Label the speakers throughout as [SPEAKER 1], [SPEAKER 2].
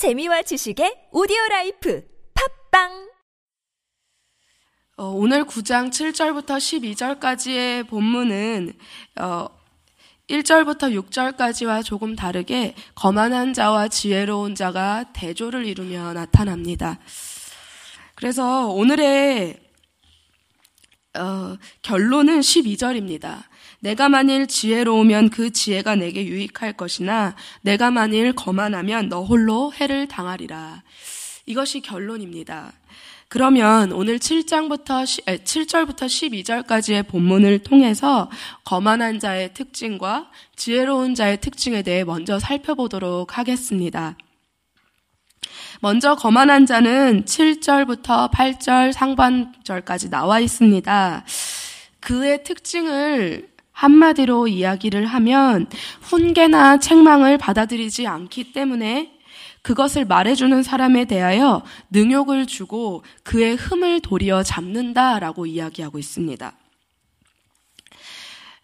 [SPEAKER 1] 재미와 지식의 오디오 라이프 팟빵
[SPEAKER 2] 어, 오늘 9장 7절부터 12절까지의 본문은 어, 1절부터 6절까지와 조금 다르게 거만한 자와 지혜로운 자가 대조를 이루며 나타납니다. 그래서 오늘의 어, 결론은 12절입니다. 내가 만일 지혜로우면 그 지혜가 내게 유익할 것이나 내가 만일 거만하면 너 홀로 해를 당하리라. 이것이 결론입니다. 그러면 오늘 7장부터 7절부터 12절까지의 본문을 통해서 거만한 자의 특징과 지혜로운 자의 특징에 대해 먼저 살펴보도록 하겠습니다. 먼저 거만한 자는 7절부터 8절 상반절까지 나와 있습니다. 그의 특징을 한마디로 이야기를 하면 훈계나 책망을 받아들이지 않기 때문에 그것을 말해주는 사람에 대하여 능욕을 주고 그의 흠을 도리어 잡는다라고 이야기하고 있습니다.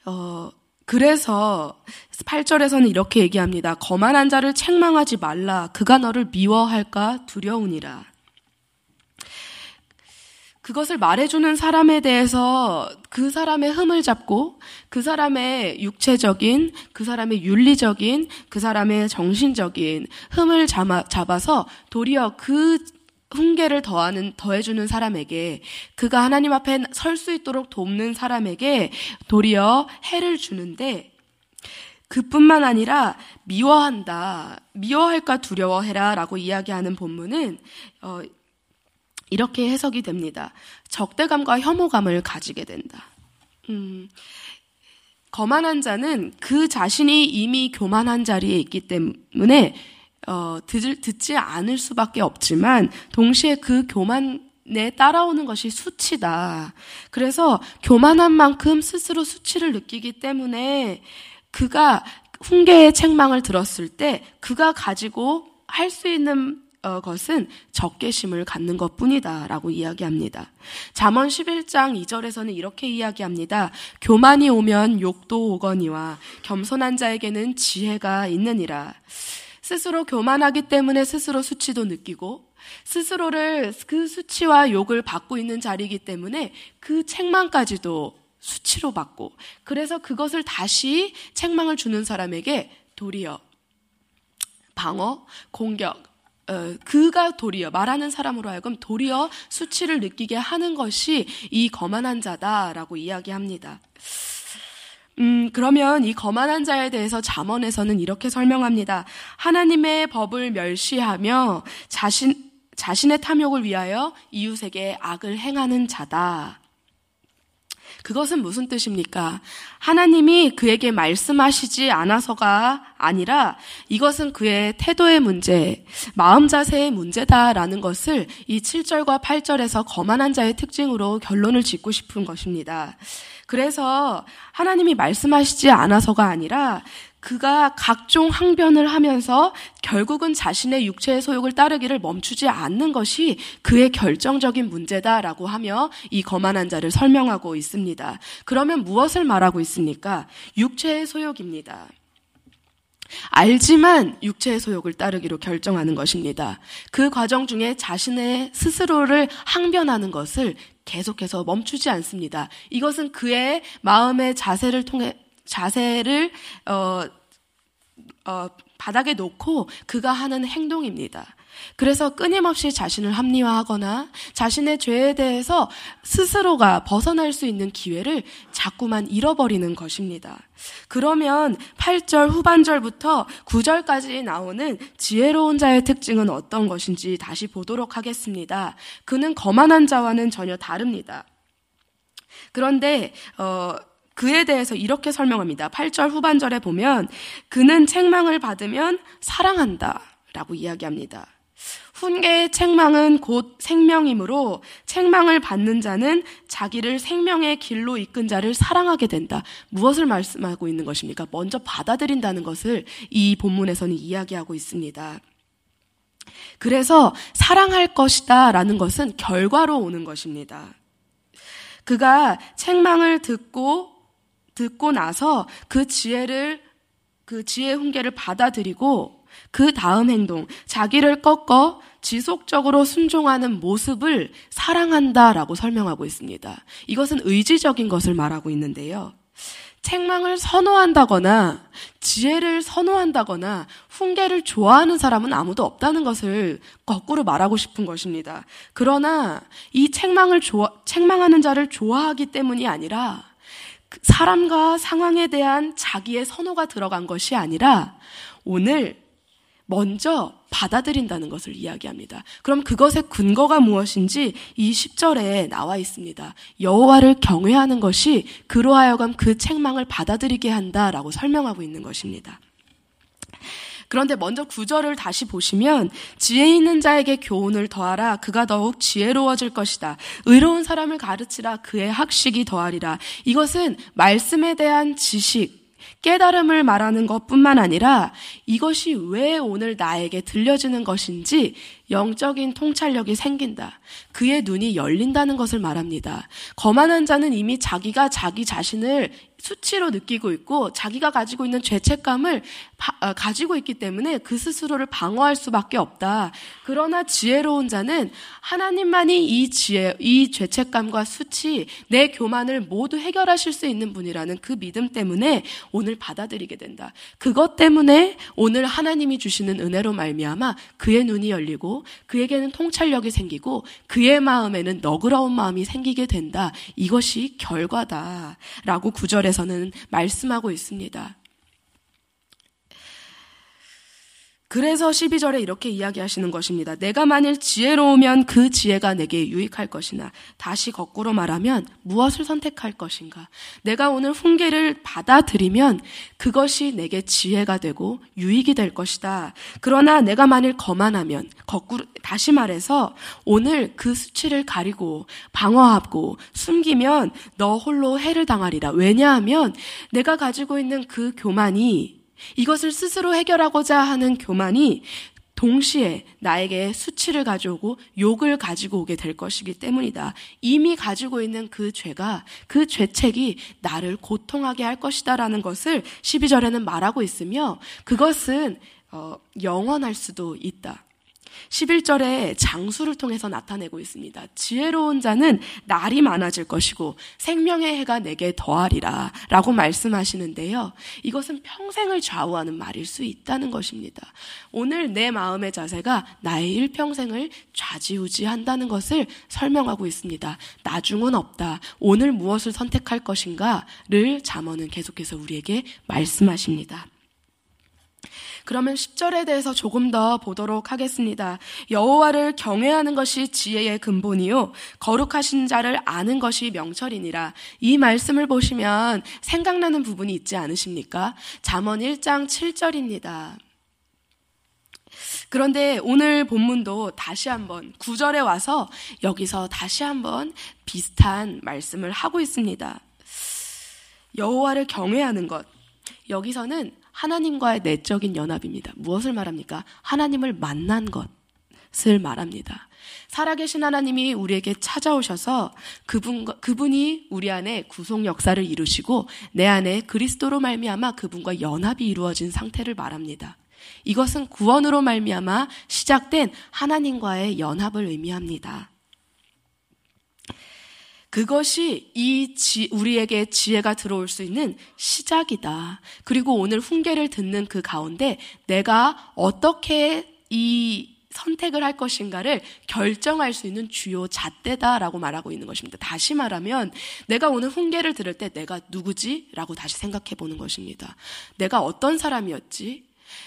[SPEAKER 2] 어, 그래서 8절에서는 이렇게 얘기합니다. 거만한 자를 책망하지 말라. 그가 너를 미워할까 두려우니라. 그것을 말해주는 사람에 대해서 그 사람의 흠을 잡고 그 사람의 육체적인, 그 사람의 윤리적인, 그 사람의 정신적인 흠을 잡아서 도리어 그 훈계를 더하는, 더해주는 사람에게 그가 하나님 앞에 설 수 있도록 돕는 사람에게 도리어 해를 주는데 그뿐만 아니라 미워한다. 미워할까 두려워해라 라고 이야기하는 본문은 어, 이렇게 해석이 됩니다. 적대감과 혐오감을 가지게 된다. 음, 거만한 자는 그 자신이 이미 교만한 자리에 있기 때문에 어, 듣, 듣지 않을 수밖에 없지만 동시에 그 교만에 따라오는 것이 수치다. 그래서 교만한 만큼 스스로 수치를 느끼기 때문에 그가 훈계의 책망을 들었을 때 그가 가지고 할 수 있는 어, 것은 적개심을 갖는 것 뿐이다라고 이야기합니다. 잠언 11장 2절에서는 이렇게 이야기합니다. 교만이 오면 욕도 오거니와 겸손한 자에게는 지혜가 있느니라. 스스로 교만하기 때문에 스스로 수치도 느끼고 스스로를 그 수치와 욕을 받고 있는 자리이기 때문에 그 책망까지도 수치로 받고 그래서 그것을 다시 책망을 주는 사람에게 도리어 방어, 공격, 어, 그가 도리어 말하는 사람으로 하여금 도리어 수치를 느끼게 하는 것이 이 거만한 자다라고 이야기합니다. 음, 그러면 이 거만한 자에 대해서 잠언에서는 이렇게 설명합니다. 하나님의 법을 멸시하며 자신 자신의 탐욕을 위하여 이웃에게 악을 행하는 자다. 그것은 무슨 뜻입니까? 하나님이 그에게 말씀하시지 않아서가 아니라 이것은 그의 태도의 문제, 마음 자세의 문제다라는 것을 이 7절과 8절에서 거만한 자의 특징으로 결론을 짓고 싶은 것입니다. 그래서 하나님이 말씀하시지 않아서가 아니라 그가 각종 항변을 하면서 결국은 자신의 육체의 소욕을 따르기를 멈추지 않는 것이 그의 결정적인 문제다라고 하며 이 거만한 자를 설명하고 있습니다. 그러면 무엇을 말하고 있습니까? 육체의 소욕입니다. 알지만 육체의 소욕을 따르기로 결정하는 것입니다. 그 과정 중에 자신의 스스로를 항변하는 것을 계속해서 멈추지 않습니다. 이것은 그의 마음의 자세를 통해 자세를 어, 어, 바닥에 놓고 그가 하는 행동입니다. 그래서 끊임없이 자신을 합리화하거나 자신의 죄에 대해서 스스로가 벗어날 수 있는 기회를 자꾸만 잃어버리는 것입니다. 그러면 8절 후반절부터 9절까지 나오는 지혜로운 자의 특징은 어떤 것인지 다시 보도록 하겠습니다. 그는 거만한 자와는 전혀 다릅니다. 그런데 어 그에 대해서 이렇게 설명합니다. 8절 후반절에 보면 그는 책망을 받으면 사랑한다 라고 이야기합니다. 훈계의 책망은 곧 생명이므로 책망을 받는 자는 자기를 생명의 길로 이끈 자를 사랑하게 된다. 무엇을 말씀하고 있는 것입니까? 먼저 받아들인다는 것을 이 본문에서는 이야기하고 있습니다. 그래서 사랑할 것이다 라는 것은 결과로 오는 것입니다. 그가 책망을 듣고 듣고 나서 그 지혜를 그 지혜 훈계를 받아들이고 그 다음 행동, 자기를 꺾어 지속적으로 순종하는 모습을 사랑한다라고 설명하고 있습니다. 이것은 의지적인 것을 말하고 있는데요. 책망을 선호한다거나 지혜를 선호한다거나 훈계를 좋아하는 사람은 아무도 없다는 것을 거꾸로 말하고 싶은 것입니다. 그러나 이 책망을 좋아, 책망하는 자를 좋아하기 때문이 아니라 그 사람과 상황에 대한 자기의 선호가 들어간 것이 아니라 오늘 먼저 받아들인다는 것을 이야기합니다. 그럼 그것의 근거가 무엇인지 이 10절에 나와 있습니다. 여호와를 경외하는 것이 그로하여금 그 책망을 받아들이게 한다라고 설명하고 있는 것입니다. 그런데 먼저 구절을 다시 보시면 지혜 있는 자에게 교훈을 더하라 그가 더욱 지혜로워질 것이다. 의로운 사람을 가르치라 그의 학식이 더하리라. 이것은 말씀에 대한 지식 깨달음을 말하는 것뿐만 아니라 이것이 왜 오늘 나에게 들려지는 것인지 영적인 통찰력이 생긴다. 그의 눈이 열린다는 것을 말합니다. 거만한 자는 이미 자기가 자기 자신을 수치로 느끼고 있고 자기가 가지고 있는 죄책감을 바, 어, 가지고 있기 때문에 그 스스로를 방어할 수밖에 없다. 그러나 지혜로운 자는 하나님만이 이 지혜, 이 죄책감과 수치, 내 교만을 모두 해결하실 수 있는 분이라는 그 믿음 때문에 오늘 받아들이게 된다. 그것 때문에 오늘 하나님이 주시는 은혜로 말미암아 그의 눈이 열리고 그에게는 통찰력이 생기고 그의 마음에는 너그러운 마음이 생기게 된다. 이것이 결과다라고 구절에서 에서는 말씀하고 있습니다. 그래서 12절에 이렇게 이야기하시는 것입니다. 내가 만일 지혜로우면 그 지혜가 내게 유익할 것이나 다시 거꾸로 말하면 무엇을 선택할 것인가? 내가 오늘 훈계를 받아들이면 그것이 내게 지혜가 되고 유익이 될 것이다. 그러나 내가 만일 거만하면 거꾸로 다시 말해서 오늘 그 수치를 가리고 방어하고 숨기면 너 홀로 해를 당하리라. 왜냐하면 내가 가지고 있는 그 교만이 이것을 스스로 해결하고자 하는 교만이 동시에 나에게 수치를 가져오고 욕을 가지고 오게 될 것이기 때문이다. 이미 가지고 있는 그 죄가 그 죄책이 나를 고통하게 할 것이다라는 것을 12절에는 말하고 있으며 그것은 어, 영원할 수도 있다. 11절에 장수를 통해서 나타내고 있습니다. 지혜로운 자는 날이 많아질 것이고 생명의 해가 내게 더하리라 라고 말씀하시는데요. 이것은 평생을 좌우하는 말일 수 있다는 것입니다. 오늘 내 마음의 자세가 나의 일평생을 좌지우지한다는 것을 설명하고 있습니다. 나중은 없다. 오늘 무엇을 선택할 것인가를 잠언은 계속해서 우리에게 말씀하십니다. 그러면 10절에 대해서 조금 더 보도록 하겠습니다. 여호와를 경외하는 것이 지혜의 근본이요 거룩하신 자를 아는 것이 명철이니라. 이 말씀을 보시면 생각나는 부분이 있지 않으십니까? 잠언 1장 7절입니다. 그런데 오늘 본문도 다시 한번 9절에 와서 여기서 다시 한번 비슷한 말씀을 하고 있습니다. 여호와를 경외하는 것. 여기서는 하나님과의 내적인 연합입니다. 무엇을 말합니까? 하나님을 만난 것을 말합니다. 살아계신 하나님이 우리에게 찾아오셔서 그분 그분이 우리 안에 구속 역사를 이루시고 내 안에 그리스도로 말미암아 그분과 연합이 이루어진 상태를 말합니다. 이것은 구원으로 말미암아 시작된 하나님과의 연합을 의미합니다. 그것이 이 지, 우리에게 지혜가 들어올 수 있는 시작이다. 그리고 오늘 훈계를 듣는 그 가운데 내가 어떻게 이 선택을 할 것인가를 결정할 수 있는 주요 잣대다라고 말하고 있는 것입니다. 다시 말하면 내가 오늘 훈계를 들을 때 내가 누구지? 라고 다시 생각해 보는 것입니다. 내가 어떤 사람이었지?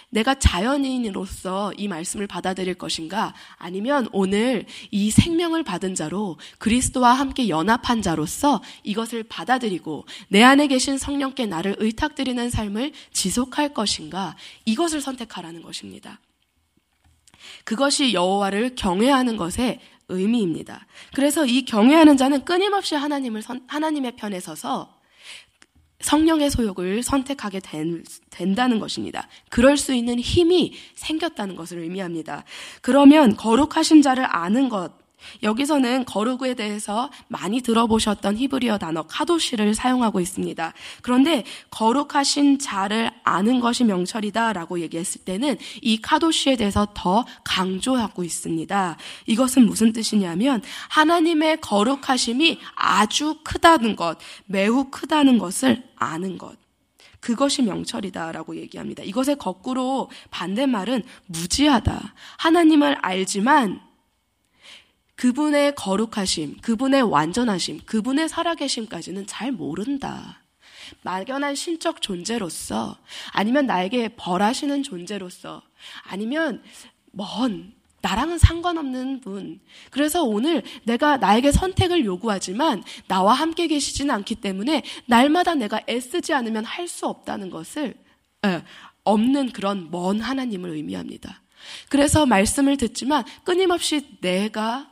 [SPEAKER 2] 내가 자연인으로서 이 말씀을 받아들일 것인가? 아니면 오늘 이 생명을 받은 자로 그리스도와 함께 연합한 자로서 이것을 받아들이고 내 안에 계신 성령께 나를 의탁드리는 삶을 지속할 것인가? 이것을 선택하라는 것입니다. 그것이 여호와를 경외하는 것의 의미입니다. 그래서 이 경외하는 자는 끊임없이 하나님을 선, 하나님의 편에 서서 성령의 소욕을 선택하게 된, 된다는 것입니다. 그럴 수 있는 힘이 생겼다는 것을 의미합니다. 그러면 거룩하신 자를 아는 것, 여기서는 거룩에 대해서 많이 들어보셨던 히브리어 단어 카도시를 사용하고 있습니다. 그런데 거룩하신 자를 아는 것이 명철이다라고 얘기했을 때는 이 카도시에 대해서 더 강조하고 있습니다. 이것은 무슨 뜻이냐면 하나님의 거룩하심이 아주 크다는 것, 매우 크다는 것을 아는 것. 그것이 명철이다라고 얘기합니다. 이것의 거꾸로 반대말은 무지하다. 하나님을 알지만 그분의 거룩하심, 그분의 완전하심, 그분의 살아계심까지는 잘 모른다. 막연한 신적 존재로서, 아니면 나에게 벌하시는 존재로서, 아니면 먼, 나랑은 상관없는 분. 그래서 오늘 내가 나에게 선택을 요구하지만 나와 함께 계시지는 않기 때문에 날마다 내가 애쓰지 않으면 할 수 없다는 것을, 에, 없는 그런 먼 하나님을 의미합니다. 그래서 말씀을 듣지만 끊임없이 내가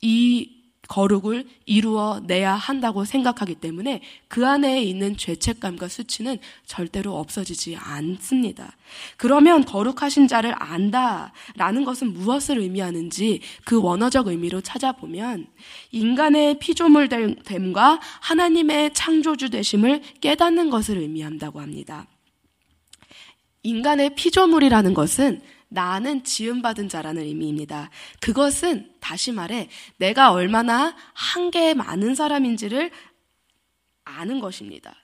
[SPEAKER 2] 이 거룩을 이루어 내야 한다고 생각하기 때문에 그 안에 있는 죄책감과 수치는 절대로 없어지지 않습니다. 그러면 거룩하신 자를 안다라는 것은 무엇을 의미하는지 그 원어적 의미로 찾아보면 인간의 피조물됨과 하나님의 창조주 되심을 깨닫는 것을 의미한다고 합니다. 인간의 피조물이라는 것은 나는 지음받은 자라는 의미입니다. 그것은 다시 말해 내가 얼마나 한계 많은 사람인지를 아는 것입니다.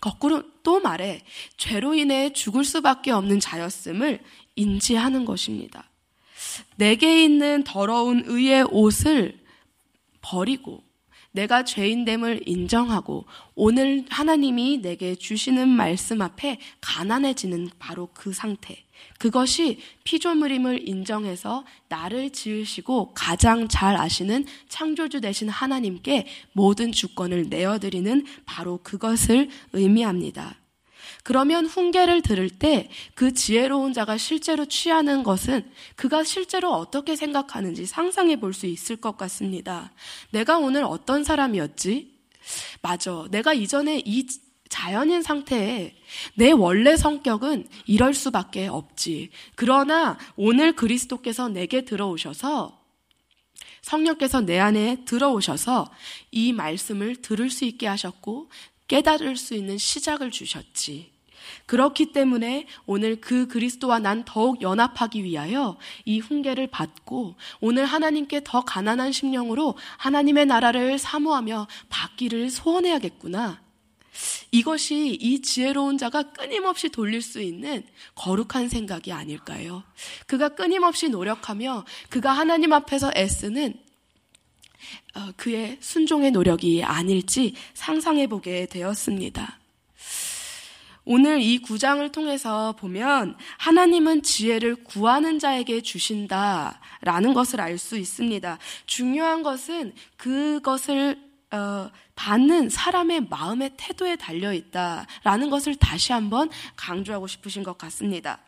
[SPEAKER 2] 거꾸로 또 말해 죄로 인해 죽을 수밖에 없는 자였음을 인지하는 것입니다. 내게 있는 더러운 의의 옷을 버리고 내가 죄인됨을 인정하고 오늘 하나님이 내게 주시는 말씀 앞에 가난해지는 바로 그 상태. 그것이 피조물임을 인정해서 나를 지으시고 가장 잘 아시는 창조주 되신 하나님께 모든 주권을 내어드리는 바로 그것을 의미합니다. 그러면 훈계를 들을 때 그 지혜로운 자가 실제로 취하는 것은 그가 실제로 어떻게 생각하는지 상상해 볼 수 있을 것 같습니다. 내가 오늘 어떤 사람이었지? 맞아. 내가 이전에 이 자연인 상태에 내 원래 성격은 이럴 수밖에 없지. 그러나 오늘 그리스도께서 내게 들어오셔서 성령께서 내 안에 들어오셔서 이 말씀을 들을 수 있게 하셨고 깨달을 수 있는 시작을 주셨지. 그렇기 때문에 오늘 그 그리스도와 난 더욱 연합하기 위하여 이 훈계를 받고 오늘 하나님께 더 가난한 심령으로 하나님의 나라를 사모하며 받기를 소원해야겠구나. 이것이 이 지혜로운 자가 끊임없이 돌릴 수 있는 거룩한 생각이 아닐까요? 그가 끊임없이 노력하며 그가 하나님 앞에서 애쓰는 어, 그의 순종의 노력이 아닐지 상상해 보게 되었습니다. 오늘 이 구장을 통해서 보면 하나님은 지혜를 구하는 자에게 주신다라는 것을 알 수 있습니다. 중요한 것은 그것을 어, 받는 사람의 마음의 태도에 달려 있다라는 것을 다시 한번 강조하고 싶으신 것 같습니다.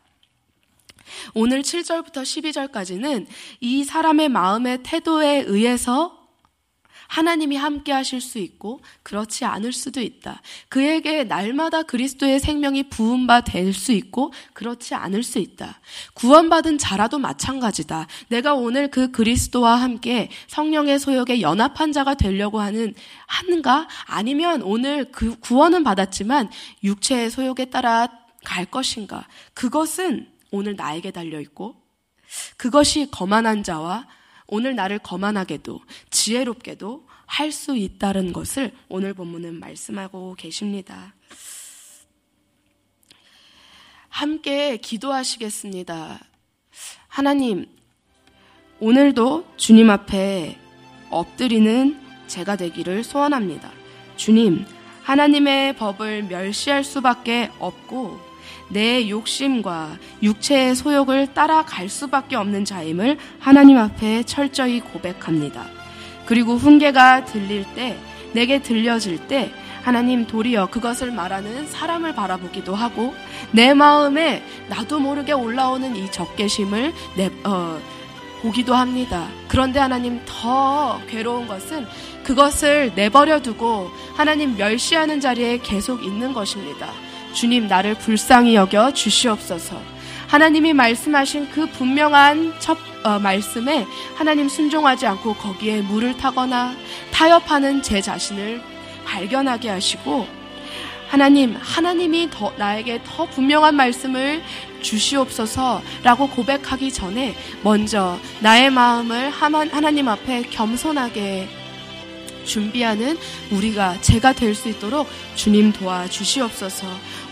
[SPEAKER 2] 오늘 7절부터 12절까지는 이 사람의 마음의 태도에 의해서 하나님이 함께 하실 수 있고 그렇지 않을 수도 있다. 그에게 날마다 그리스도의 생명이 부음바 될 수 있고 그렇지 않을 수 있다. 구원받은 자라도 마찬가지다. 내가 오늘 그 그리스도와 함께 성령의 소욕에 연합한 자가 되려고 하는 하는가? 아니면 오늘 그 구원은 받았지만 육체의 소욕에 따라 갈 것인가? 그것은 오늘 나에게 달려 있고 그것이 거만한 자와 오늘 나를 거만하게도 지혜롭게도 할 수 있다는 것을 오늘 본문은 말씀하고 계십니다. 함께 기도하시겠습니다. 하나님, 오늘도 주님 앞에 엎드리는 제가 되기를 소원합니다. 주님, 하나님의 법을 멸시할 수밖에 없고 내 욕심과 육체의 소욕을 따라갈 수밖에 없는 자임을 하나님 앞에 철저히 고백합니다. 그리고 훈계가 들릴 때, 내게 들려질 때, 하나님 도리어 그것을 말하는 사람을 바라보기도 하고, 내 마음에 나도 모르게 올라오는 이 적개심을 내, 어, 보기도 합니다. 그런데 하나님 더 괴로운 것은 그것을 내버려 두고 하나님 멸시하는 자리에 계속 있는 것입니다. 주님 나를 불쌍히 여겨 주시옵소서. 하나님이 말씀하신 그 분명한 첫 어, 말씀에 하나님 순종하지 않고 거기에 물을 타거나 타협하는 제 자신을 발견하게 하시고 하나님, 하나님이 더, 나에게 더 분명한 말씀을 주시옵소서라고 고백하기 전에 먼저 나의 마음을 하나님 앞에 겸손하게 준비하는 우리가 제가 될 수 있도록 주님 도와 주시옵소서.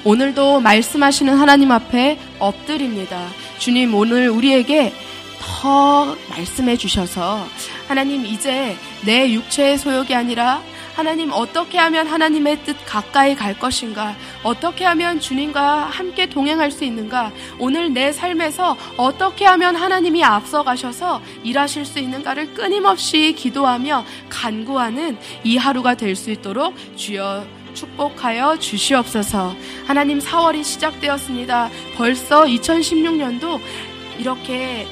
[SPEAKER 2] 오늘도 말씀하시는 하나님 앞에 엎드립니다. 주님 오늘 우리에게 더 말씀해 주셔서 하나님 이제 내 육체의 소욕이 아니라 하나님 어떻게 하면 하나님의 뜻 가까이 갈 것인가? 어떻게 하면 주님과 함께 동행할 수 있는가? 오늘 내 삶에서 어떻게 하면 하나님이 앞서 가셔서 일하실 수 있는가를 끊임없이 기도하며 간구하는 이 하루가 될 수 있도록 주여 축복하여 주시옵소서. 하나님 4월이 시작되었습니다. 벌써 2016년도 이렇게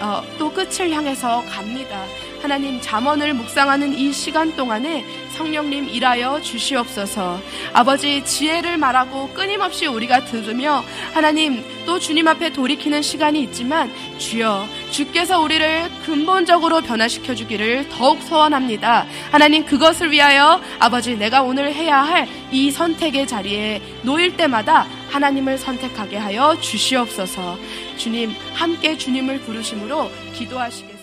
[SPEAKER 2] 어, 또 끝을 향해서 갑니다. 하나님 잠언을 묵상하는 이 시간 동안에 성령님 일하여 주시옵소서. 아버지 지혜를 말하고 끊임없이 우리가 들으며 하나님 또 주님 앞에 돌이키는 시간이 있지만 주여 주께서 우리를 근본적으로 변화시켜 주기를 더욱 소원합니다. 하나님 그것을 위하여 아버지 내가 오늘 해야 할 이 선택의 자리에 놓일 때마다 하나님을 선택하게 하여 주시옵소서. 주님 함께 주님을 부르심으로 기도하시겠습니다.